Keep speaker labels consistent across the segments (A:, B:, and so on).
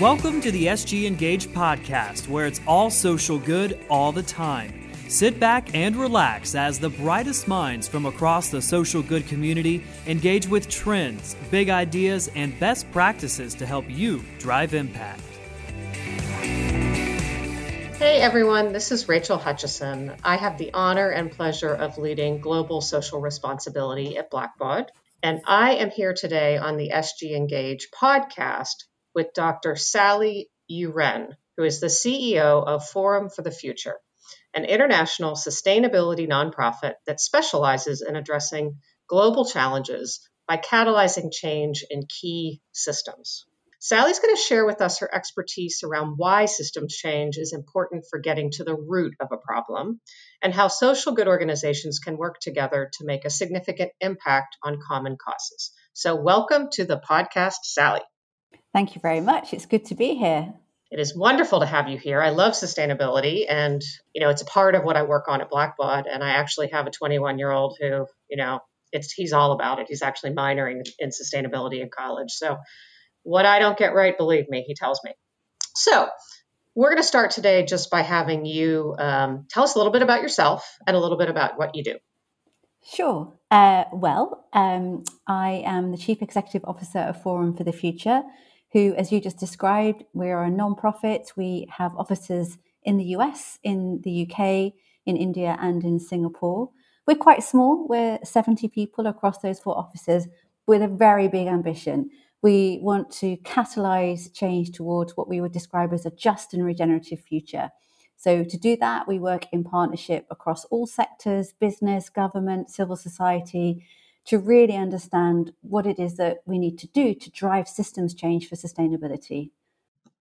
A: Welcome to the SG Engage podcast, where it's all social good all the time. Sit back and relax as the brightest minds from across the social good community engage with trends, big ideas, and best practices to help you drive impact.
B: Hey everyone, this is Rachel Hutchisson. I have the honor and pleasure of leading global social responsibility at Blackbaud, and I am here today on the SG Engage podcast with Dr. Sally Uren, who is the CEO of Forum for the Future an international sustainability nonprofit that specializes in addressing global challenges by catalyzing change in key systems. Sally's going to share with us her expertise around why systems change is important for getting to the root of a problem and how social good organizations can work together to make a significant impact on common causes. So, welcome to the podcast, Sally.
C: Thank you very much. It's good to be here.
B: It is wonderful to have you here. I love sustainability and, you know, it's a part of what I work on at Blackbaud. And I actually have a 21 year old who, you know, it's, he's all about it. He's actually minoring in sustainability in college. So what I don't get right, believe me, he tells me. So we're going to start today just by having you um, tell us a little bit about yourself and a little bit about what you do.
C: Sure. Uh, well, um, I am the Chief Executive Officer of Forum for the Future who, as you just described, we're a non-profit. We have offices in the US, in the UK, in India, and in Singapore. We're quite small. We're 70 people across those four offices with a very big ambition. We want to catalyze change towards what we would describe as a just and regenerative future. So, to do that, we work in partnership across all sectors business, government, civil society, to really understand what it is that we need to do to drive systems change for sustainability.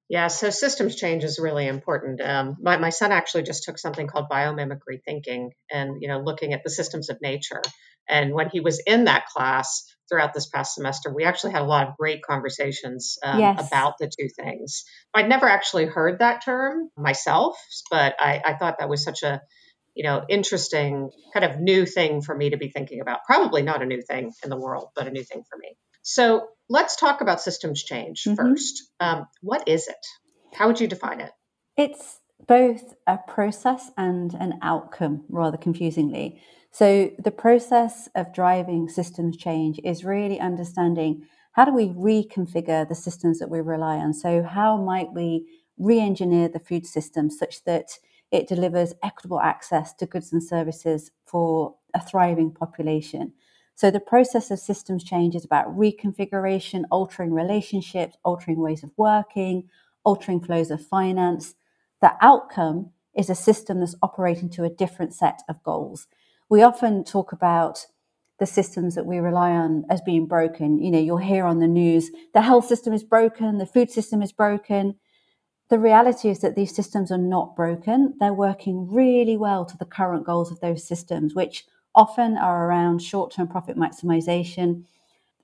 B: Yeah, so systems change is really important. Um, my, my son actually just took something called biomimicry thinking and, you know, looking at the systems of nature. And when he was in that class throughout this past semester, we actually had a lot of great conversations um, yes. about the two things. I'd never actually heard that term myself, but I, I thought that was such a you know, interesting kind of new thing for me to be thinking about. Probably not a new thing in the world, but a new thing for me. So let's talk about systems change mm-hmm. first. Um, what is it? How would you define it?
C: It's both a process and an outcome, rather confusingly. So, the process of driving systems change is really understanding how do we reconfigure the systems that we rely on? So, how might we re engineer the food system such that it delivers equitable access to goods and services for a thriving population. So the process of systems change is about reconfiguration, altering relationships, altering ways of working, altering flows of finance. The outcome is a system that's operating to a different set of goals. We often talk about the systems that we rely on as being broken. You know, you'll hear on the news the health system is broken, the food system is broken the reality is that these systems are not broken. They're working really well to the current goals of those systems, which often are around short term profit maximization,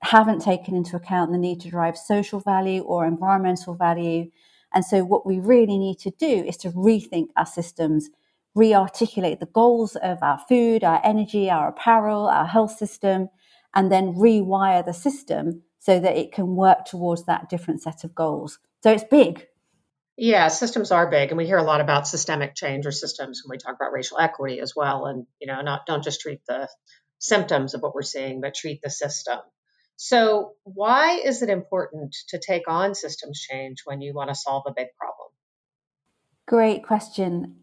C: haven't taken into account the need to drive social value or environmental value. And so, what we really need to do is to rethink our systems, re articulate the goals of our food, our energy, our apparel, our health system, and then rewire the system so that it can work towards that different set of goals. So, it's big,
B: yeah, systems are big, and we hear a lot about systemic change or systems when we talk about racial equity as well. And you know, not don't just treat the symptoms of what we're seeing, but treat the system. So, why is it important to take on systems change when you want to solve a big problem?
C: Great question.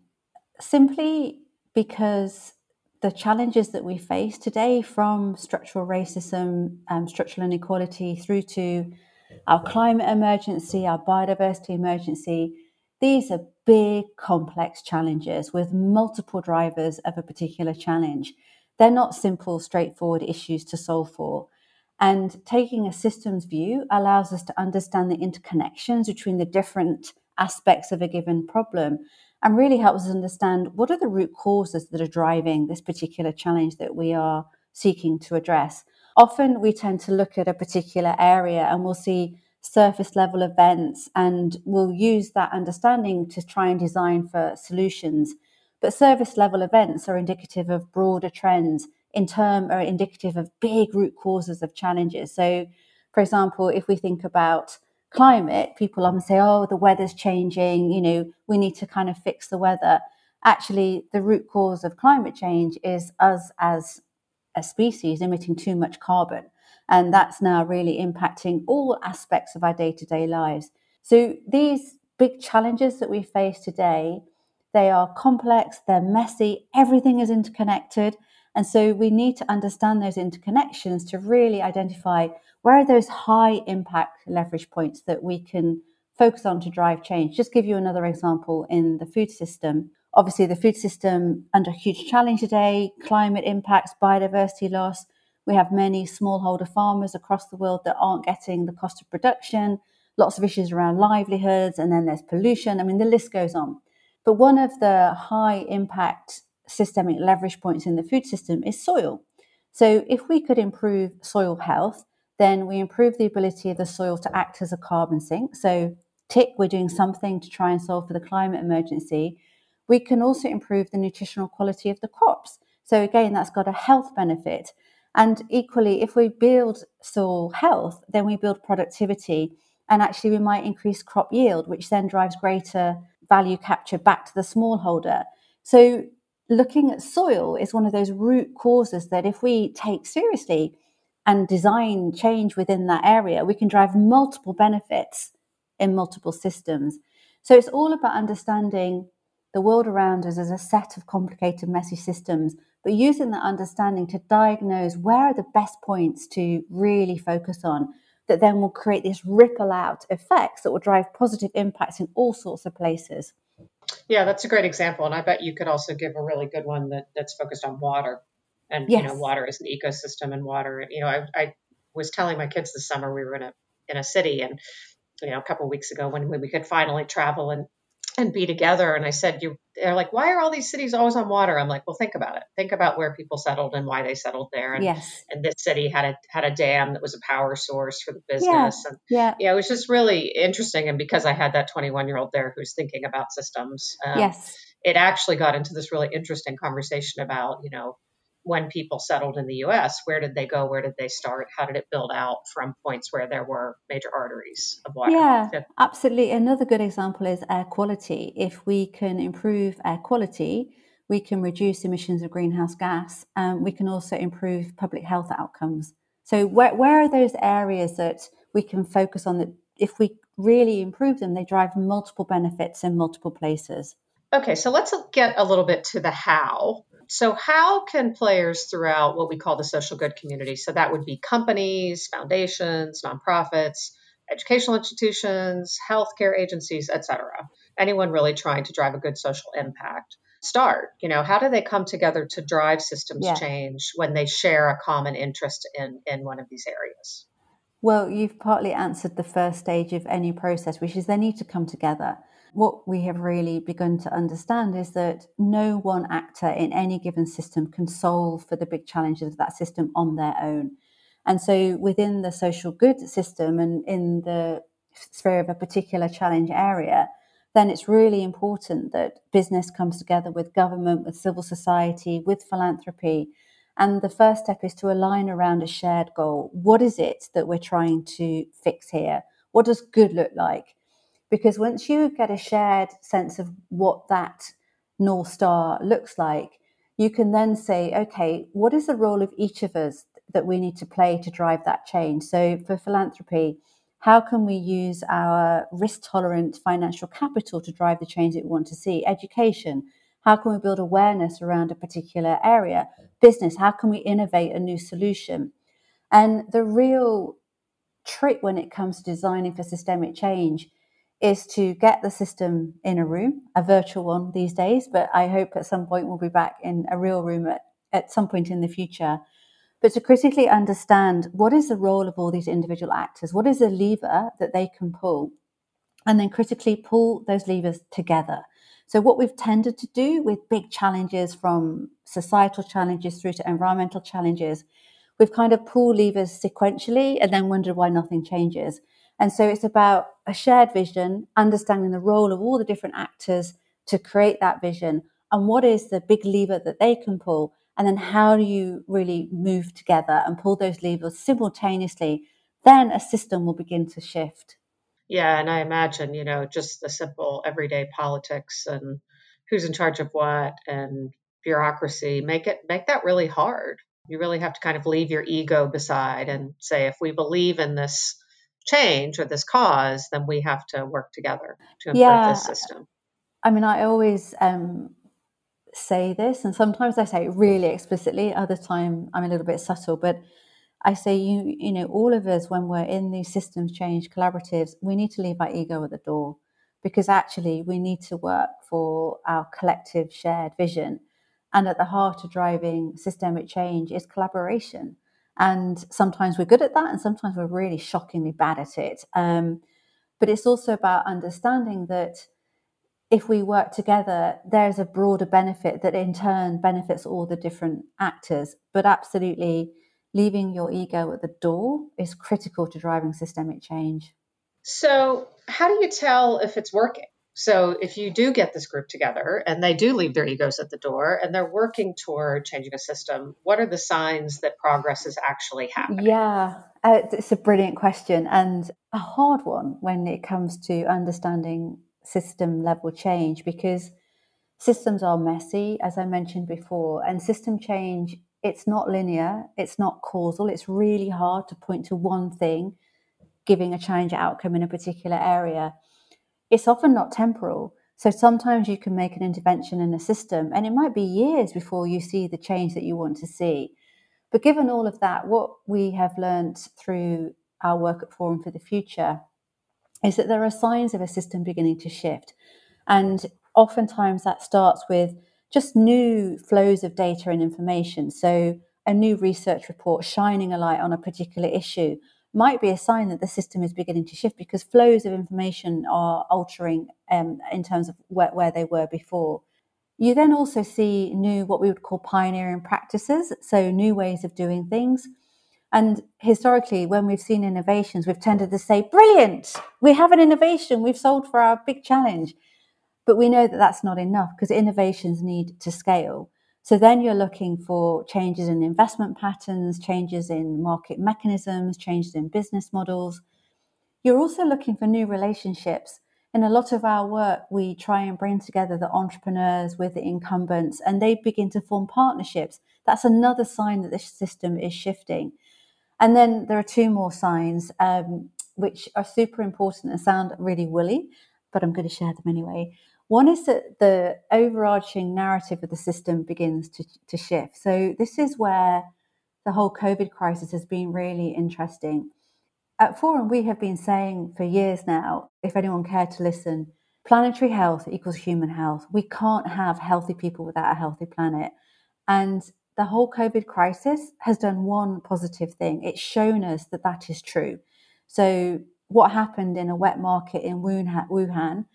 C: Simply because the challenges that we face today, from structural racism, um, structural inequality, through to our climate emergency, our biodiversity emergency. These are big, complex challenges with multiple drivers of a particular challenge. They're not simple, straightforward issues to solve for. And taking a systems view allows us to understand the interconnections between the different aspects of a given problem and really helps us understand what are the root causes that are driving this particular challenge that we are seeking to address often we tend to look at a particular area and we'll see surface level events and we'll use that understanding to try and design for solutions. But surface level events are indicative of broader trends in term are indicative of big root causes of challenges. So, for example, if we think about climate, people often say, oh, the weather's changing, you know, we need to kind of fix the weather. Actually, the root cause of climate change is us as a species emitting too much carbon. And that's now really impacting all aspects of our day to day lives. So these big challenges that we face today, they are complex, they're messy, everything is interconnected. And so we need to understand those interconnections to really identify where are those high impact leverage points that we can focus on to drive change. Just give you another example in the food system. Obviously, the food system under huge challenge today, climate impacts, biodiversity loss. We have many smallholder farmers across the world that aren't getting the cost of production, lots of issues around livelihoods, and then there's pollution. I mean, the list goes on. But one of the high impact systemic leverage points in the food system is soil. So, if we could improve soil health, then we improve the ability of the soil to act as a carbon sink. So, tick, we're doing something to try and solve for the climate emergency. We can also improve the nutritional quality of the crops. So, again, that's got a health benefit. And equally, if we build soil health, then we build productivity. And actually, we might increase crop yield, which then drives greater value capture back to the smallholder. So, looking at soil is one of those root causes that if we take seriously and design change within that area, we can drive multiple benefits in multiple systems. So, it's all about understanding the world around us as a set of complicated, messy systems but using that understanding to diagnose where are the best points to really focus on that then will create this ripple out effects that will drive positive impacts in all sorts of places.
B: Yeah, that's a great example. And I bet you could also give a really good one that, that's focused on water. And yes. you know, water is an ecosystem and water, you know, I, I was telling my kids this summer we were in a in a city and you know, a couple of weeks ago when, when we could finally travel and and be together. And I said, you, they're like, why are all these cities always on water? I'm like, well, think about it. Think about where people settled and why they settled there. And,
C: yes.
B: and this city had a, had a dam that was a power source for the business.
C: Yeah. And yeah.
B: yeah, it was just really interesting. And because I had that 21 year old there who's thinking about systems,
C: um, yes,
B: it actually got into this really interesting conversation about, you know, when people settled in the US, where did they go? Where did they start? How did it build out from points where there were major arteries of water?
C: Yeah, absolutely. Another good example is air quality. If we can improve air quality, we can reduce emissions of greenhouse gas. Um, we can also improve public health outcomes. So, where, where are those areas that we can focus on that if we really improve them, they drive multiple benefits in multiple places?
B: Okay, so let's get a little bit to the how so, how can players throughout what we call the social good community, so that would be companies, foundations, nonprofits, educational institutions, healthcare agencies, etc., anyone really trying to drive a good social impact, start? You know, how do they come together to drive systems yeah. change when they share a common interest in, in one of these areas?
C: Well, you've partly answered the first stage of any process, which is they need to come together. What we have really begun to understand is that no one actor in any given system can solve for the big challenges of that system on their own. And so within the social good system and in the sphere of a particular challenge area, then it's really important that business comes together with government, with civil society, with philanthropy. And the first step is to align around a shared goal. What is it that we're trying to fix here? What does good look like? Because once you get a shared sense of what that North Star looks like, you can then say, okay, what is the role of each of us that we need to play to drive that change? So for philanthropy, how can we use our risk tolerant financial capital to drive the change that we want to see? Education, how can we build awareness around a particular area? Business, how can we innovate a new solution? And the real trick when it comes to designing for systemic change is to get the system in a room, a virtual one these days, but I hope at some point we'll be back in a real room at, at some point in the future. But to critically understand what is the role of all these individual actors, what is the lever that they can pull, and then critically pull those levers together. So, what we've tended to do with big challenges from societal challenges through to environmental challenges, we've kind of pulled levers sequentially and then wondered why nothing changes. And so it's about a shared vision, understanding the role of all the different actors to create that vision and what is the big lever that they can pull. And then how do you really move together and pull those levers simultaneously? Then a system will begin to shift.
B: Yeah, and I imagine, you know, just the simple everyday politics and who's in charge of what and bureaucracy make it make that really hard. You really have to kind of leave your ego beside and say if we believe in this change or this cause, then we have to work together to improve yeah. this system.
C: I mean, I always um, say this, and sometimes I say it really explicitly. Other time, I'm a little bit subtle, but I say you, you know, all of us when we're in these systems change collaboratives, we need to leave our ego at the door because actually we need to work for our collective shared vision. And at the heart of driving systemic change is collaboration. And sometimes we're good at that, and sometimes we're really shockingly bad at it. Um, but it's also about understanding that if we work together, there's a broader benefit that in turn benefits all the different actors. But absolutely, leaving your ego at the door is critical to driving systemic change.
B: So, how do you tell if it's working? So, if you do get this group together and they do leave their egos at the door and they're working toward changing a system, what are the signs that progress is actually happening?
C: Yeah, uh, it's a brilliant question and a hard one when it comes to understanding system level change because systems are messy, as I mentioned before, and system change. It's not linear, it's not causal. It's really hard to point to one thing giving a change outcome in a particular area. It's often not temporal. So sometimes you can make an intervention in a system and it might be years before you see the change that you want to see. But given all of that, what we have learned through our work at Forum for the Future is that there are signs of a system beginning to shift. And oftentimes that starts with just new flows of data and information. So a new research report shining a light on a particular issue might be a sign that the system is beginning to shift because flows of information are altering um, in terms of where, where they were before. You then also see new, what we would call pioneering practices, so new ways of doing things. And historically, when we've seen innovations, we've tended to say, brilliant, we have an innovation, we've solved for our big challenge. But we know that that's not enough because innovations need to scale. So then you're looking for changes in investment patterns, changes in market mechanisms, changes in business models. You're also looking for new relationships. In a lot of our work, we try and bring together the entrepreneurs with the incumbents and they begin to form partnerships. That's another sign that the system is shifting. And then there are two more signs um, which are super important and sound really woolly, but I'm going to share them anyway. One is that the overarching narrative of the system begins to, to shift. So, this is where the whole COVID crisis has been really interesting. At Forum, we have been saying for years now, if anyone cared to listen, planetary health equals human health. We can't have healthy people without a healthy planet. And the whole COVID crisis has done one positive thing it's shown us that that is true. So, what happened in a wet market in Wuhan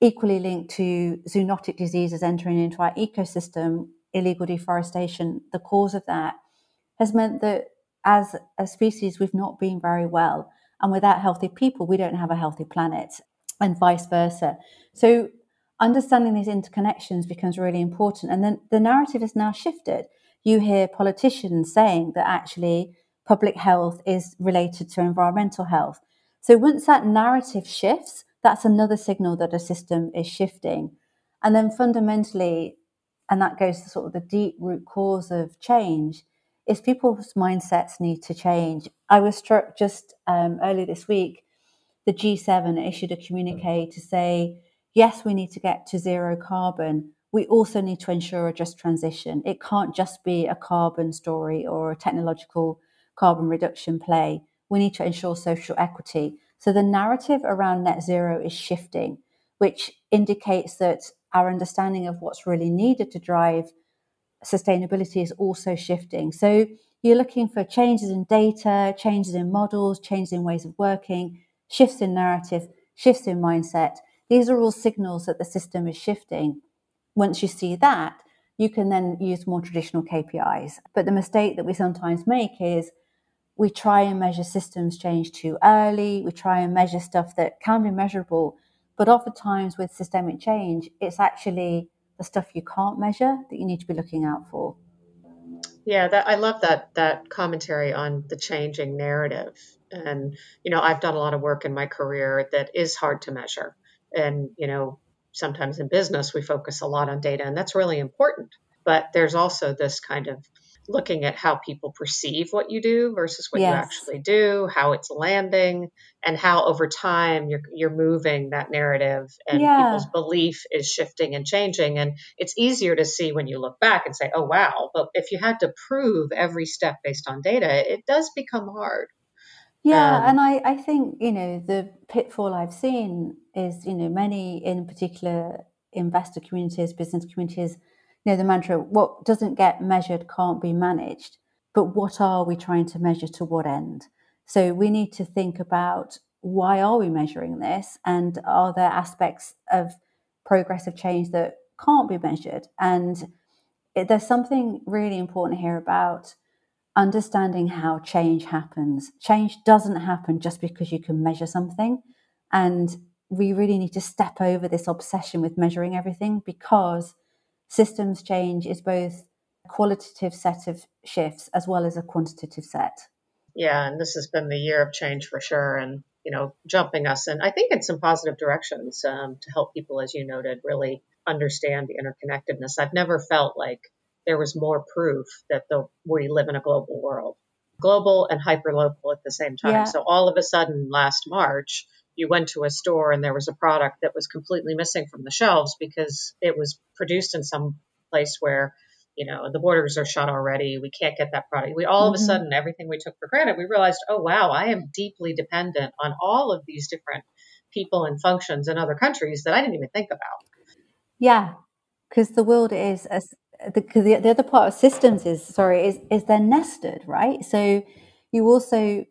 C: equally linked to zoonotic diseases entering into our ecosystem, illegal deforestation, the cause of that has meant that as a species, we've not been very well. And without healthy people, we don't have a healthy planet, and vice versa. So, understanding these interconnections becomes really important. And then the narrative is now shifted. You hear politicians saying that actually public health is related to environmental health. So, once that narrative shifts, that's another signal that a system is shifting. And then fundamentally, and that goes to sort of the deep root cause of change, is people's mindsets need to change. I was struck just um, early this week, the G7 issued a communique to say, yes, we need to get to zero carbon. We also need to ensure a just transition. It can't just be a carbon story or a technological carbon reduction play. We need to ensure social equity. So the narrative around net zero is shifting, which indicates that our understanding of what's really needed to drive sustainability is also shifting. So you're looking for changes in data, changes in models, changes in ways of working, shifts in narrative, shifts in mindset. These are all signals that the system is shifting. Once you see that, you can then use more traditional KPIs. But the mistake that we sometimes make is we try and measure systems change too early. We try and measure stuff that can be measurable. But oftentimes with systemic change, it's actually the stuff you can't measure that you need to be looking out for.
B: Yeah, that, I love that that commentary on the changing narrative And, you know, I've done a lot of work in my career that is hard to measure. And, you know, sometimes in business, we focus a lot on data, and that's really important. But there's also this kind of looking at how people perceive what you do versus what yes. you actually do, how it's landing, and how over time you're you're moving that narrative and yeah. people's belief is shifting and changing. And it's easier to see when you look back and say, "Oh wow!" But if you had to prove every step based on data, it does become hard.
C: Yeah, um, and I, I think, you know, the pitfall I've seen is, you know, many in particular investor communities, business communities, you know, the mantra, what doesn't get measured can't be managed. But what are we trying to measure to what end? So we need to think about why are we measuring this and are there aspects of progressive change that can't be measured? And it, there's something really important here about understanding how change happens. Change doesn't happen just because you can measure something. And we really need to step over this obsession with measuring everything because systems change is both a qualitative set of shifts as well as a quantitative set.
B: Yeah, and this has been the year of change for sure. And, you know, jumping us and I think, in some positive directions um, to help people, as you noted, really understand the interconnectedness. I've never felt like there was more proof that the, we live in a global world, global and hyper local at the same time. Yeah. So all of a sudden, last March, you went to a store and there was a product that was completely missing from the shelves because it was produced in some place where you know the borders are shut already we can't get that product we all mm-hmm. of a mm-hmm. sudden everything we took for granted we realized oh wow i am deeply dependent on all of these different people and functions in other countries that i didn't even think about
C: yeah because the world is as the, the, the other part of systems is sorry is is they're nested right so you also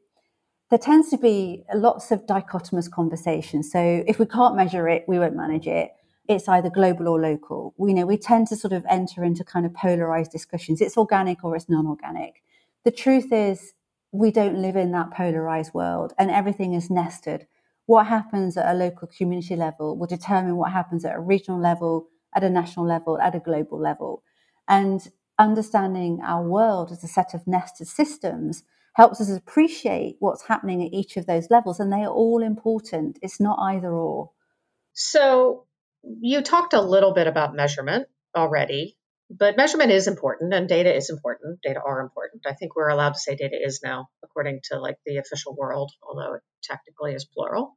C: there tends to be lots of dichotomous conversations. So if we can't measure it we won't manage it. It's either global or local. We know we tend to sort of enter into kind of polarized discussions. It's organic or it's non-organic. The truth is we don't live in that polarized world and everything is nested. What happens at a local community level will determine what happens at a regional level at a national level at a global level. And understanding our world as a set of nested systems helps us appreciate what's happening at each of those levels. And they are all important. It's not either or.
B: So you talked a little bit about measurement already, but measurement is important and data is important. Data are important. I think we're allowed to say data is now, according to like the official world, although it technically is plural.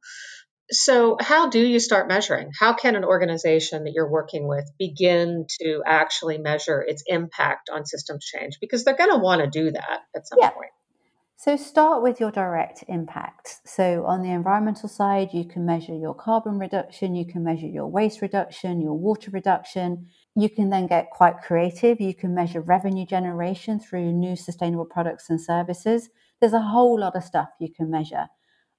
B: So, how do you start measuring? How can an organization that you're working with begin to actually measure its impact on systems change? Because they're going to want to do that at some yeah. point.
C: So, start with your direct impact. So, on the environmental side, you can measure your carbon reduction, you can measure your waste reduction, your water reduction. You can then get quite creative. You can measure revenue generation through new sustainable products and services. There's a whole lot of stuff you can measure.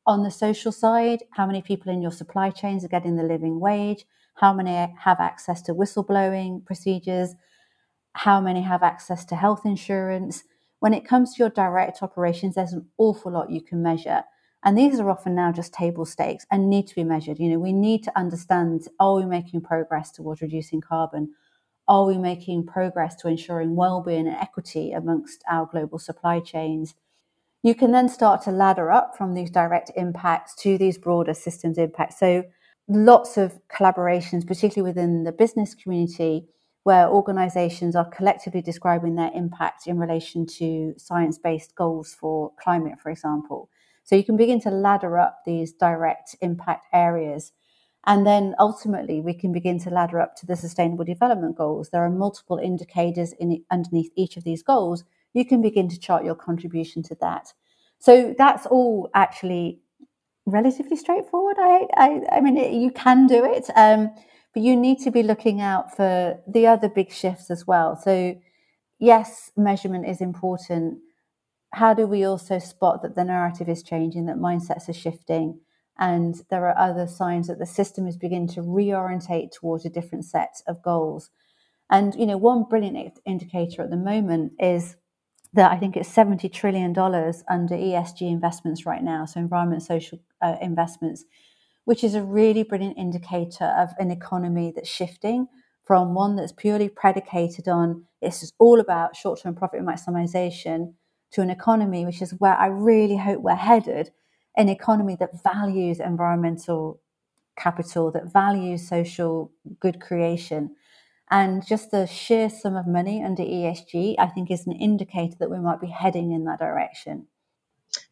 C: On the social side, how many people in your supply chains are getting the living wage? How many have access to whistleblowing procedures? How many have access to health insurance? When it comes to your direct operations, there's an awful lot you can measure. And these are often now just table stakes and need to be measured. You know, we need to understand are we making progress towards reducing carbon? Are we making progress to ensuring well-being and equity amongst our global supply chains? you can then start to ladder up from these direct impacts to these broader systems impacts. So, lots of collaborations, particularly within the business community, where organizations are collectively describing their impact in relation to science based goals for climate, for example. So, you can begin to ladder up these direct impact areas. And then ultimately, we can begin to ladder up to the sustainable development goals. There are multiple indicators in, underneath each of these goals you can begin to chart your contribution to that. So that's all actually relatively straightforward. I, I, I mean, it, you can do it, um, but you need to be looking out for the other big shifts as well. So, yes, measurement is important. How do we also spot that the narrative is changing, that mindsets are shifting, and there are other signs that the system is beginning to reorientate towards a different set of goals? And you know, one brilliant indicator at the moment is that I think it's $70 trillion under ESG investments right now, so environment social uh, investments, which is a really brilliant indicator of an economy that's shifting from one that's purely predicated on this is all about short term profit maximization to an economy, which is where I really hope we're headed an economy that values environmental capital, that values social good creation. And just the sheer sum of money under ESG, I think, is an indicator that we might be heading in that direction.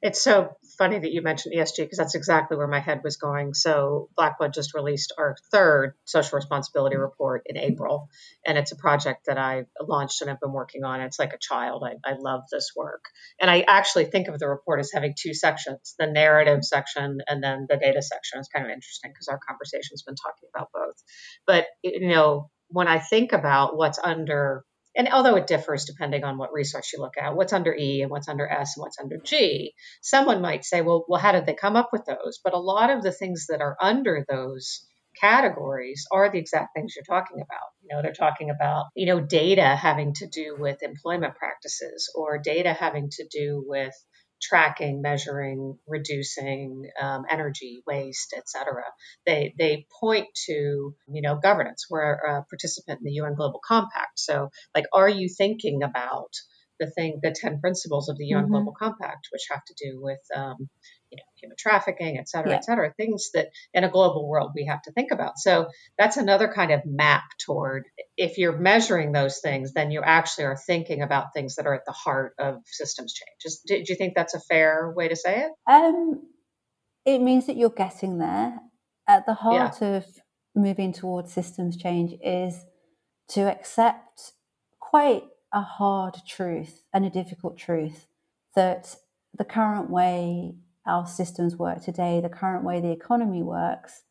B: It's so funny that you mentioned ESG because that's exactly where my head was going. So, Blackbaud just released our third social responsibility report in April, and it's a project that I launched and I've been working on. It's like a child. I, I love this work. And I actually think of the report as having two sections the narrative section and then the data section. It's kind of interesting because our conversation's been talking about both. But, you know, when I think about what's under and although it differs depending on what resource you look at, what's under E and what's under S and what's under G, someone might say, well, well, how did they come up with those? But a lot of the things that are under those categories are the exact things you're talking about. You know, they're talking about, you know, data having to do with employment practices or data having to do with tracking, measuring, reducing um, energy waste, et cetera. They, they point to, you know, governance. We're a participant in the UN Global Compact. So, like, are you thinking about the thing, the 10 principles of the UN mm-hmm. Global Compact, which have to do with, um, you know, human trafficking, et cetera, yeah. et cetera, things that in a global world we have to think about. So that's another kind of map toward if you're measuring those things, then you actually are thinking about things that are at the heart of systems change. do, do you think that's a fair way to say it?
C: Um, it means that you're getting there. At the heart yeah. of moving towards systems change is to accept quite a hard truth and a difficult truth that the current way our systems work today, the current way the economy works,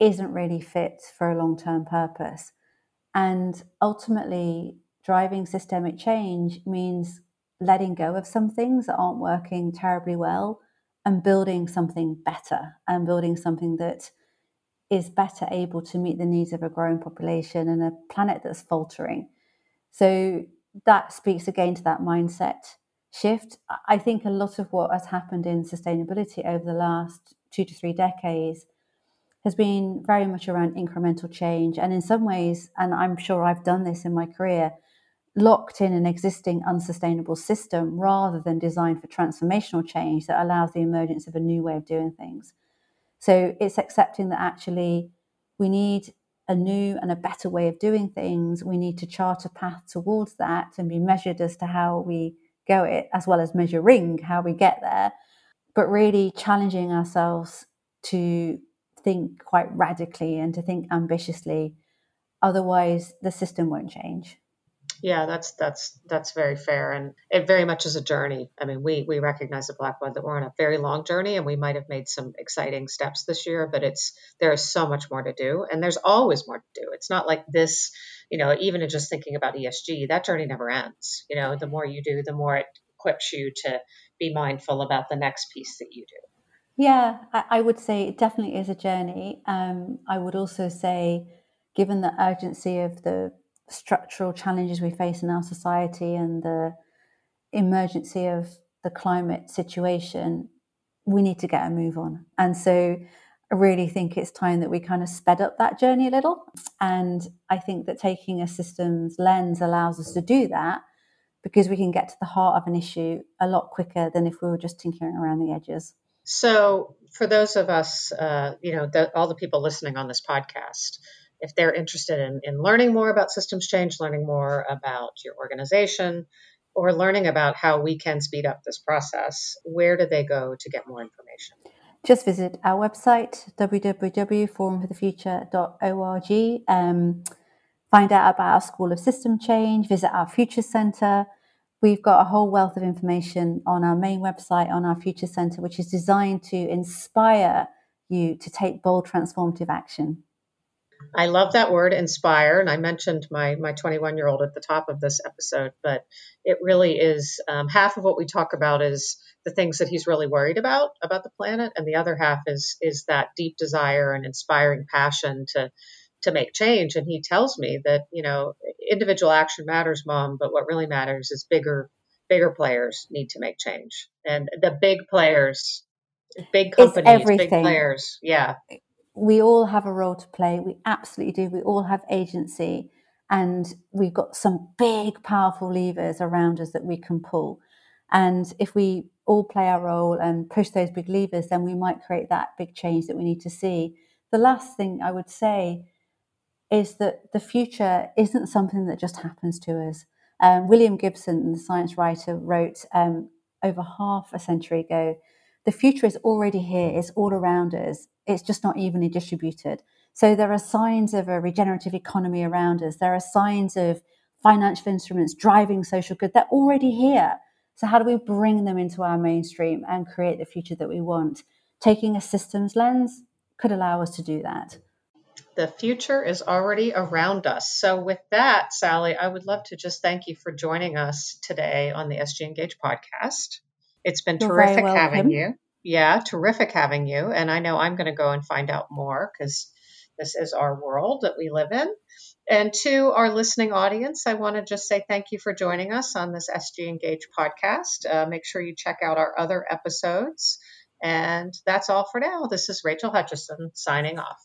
C: isn't really fit for a long term purpose. And ultimately, driving systemic change means letting go of some things that aren't working terribly well and building something better and building something that is better able to meet the needs of a growing population and a planet that's faltering. So that speaks again to that mindset shift. I think a lot of what has happened in sustainability over the last two to three decades has been very much around incremental change. And in some ways, and I'm sure I've done this in my career, locked in an existing unsustainable system rather than designed for transformational change that allows the emergence of a new way of doing things. So it's accepting that actually we need a new and a better way of doing things. We need to chart a path towards that and be measured as to how we go it, as well as measuring how we get there, but really challenging ourselves to think quite radically and to think ambitiously. Otherwise, the system won't change.
B: Yeah, that's that's that's very fair, and it very much is a journey. I mean, we we recognize at Blackbaud that we're on a very long journey, and we might have made some exciting steps this year, but it's there is so much more to do, and there's always more to do. It's not like this, you know, even in just thinking about ESG, that journey never ends. You know, the more you do, the more it equips you to be mindful about the next piece that you do.
C: Yeah, I, I would say it definitely is a journey. Um, I would also say, given the urgency of the structural challenges we face in our society and the emergency of the climate situation, we need to get a move on. And so I really think it's time that we kind of sped up that journey a little. And I think that taking a systems lens allows us to do that because we can get to the heart of an issue a lot quicker than if we were just tinkering around the edges.
B: So, for those of us, uh, you know, the, all the people listening on this podcast, if they're interested in, in learning more about systems change, learning more about your organization, or learning about how we can speed up this process, where do they go to get more information?
C: Just visit our website, www.forumforthefuture.org. Um, find out about our School of System Change, visit our Future Centre. We've got a whole wealth of information on our main website, on our Future Centre, which is designed to inspire you to take bold transformative action.
B: I love that word inspire. And I mentioned my, my 21 year old at the top of this episode, but it really is um, half of what we talk about is the things that he's really worried about, about the planet. And the other half is, is that deep desire and inspiring passion to, to make change. And he tells me that, you know, individual action matters, mom, but what really matters is bigger, bigger players need to make change. And the big players, big companies, big players. Yeah
C: we all have a role to play. We absolutely do. We all have agency. And we've got some big, powerful levers around us that we can pull. And if we all play our role and push those big levers, then we might create that big change that we need to see. The last thing I would say is that the future isn't something that just happens to us. Um, William Gibson, the science writer, wrote um, over half a century ago the future is already here, it's all around us, it's just not evenly distributed. So there are signs of a regenerative economy around us, there are signs of financial instruments driving social good, they're already here. So, how do we bring them into our mainstream and create the future that we want? Taking a systems lens could allow us to do that.
B: The future is already around us. So, with that, Sally, I would love to just thank you for joining us today on the SG Engage podcast. It's been You're terrific having you. Yeah, terrific having you. And I know I'm going to go and find out more because this is our world that we live in. And to our listening audience, I want to just say thank you for joining us on this SG Engage podcast. Uh, make sure you check out our other episodes. And that's all for now. This is Rachel Hutchisson signing off.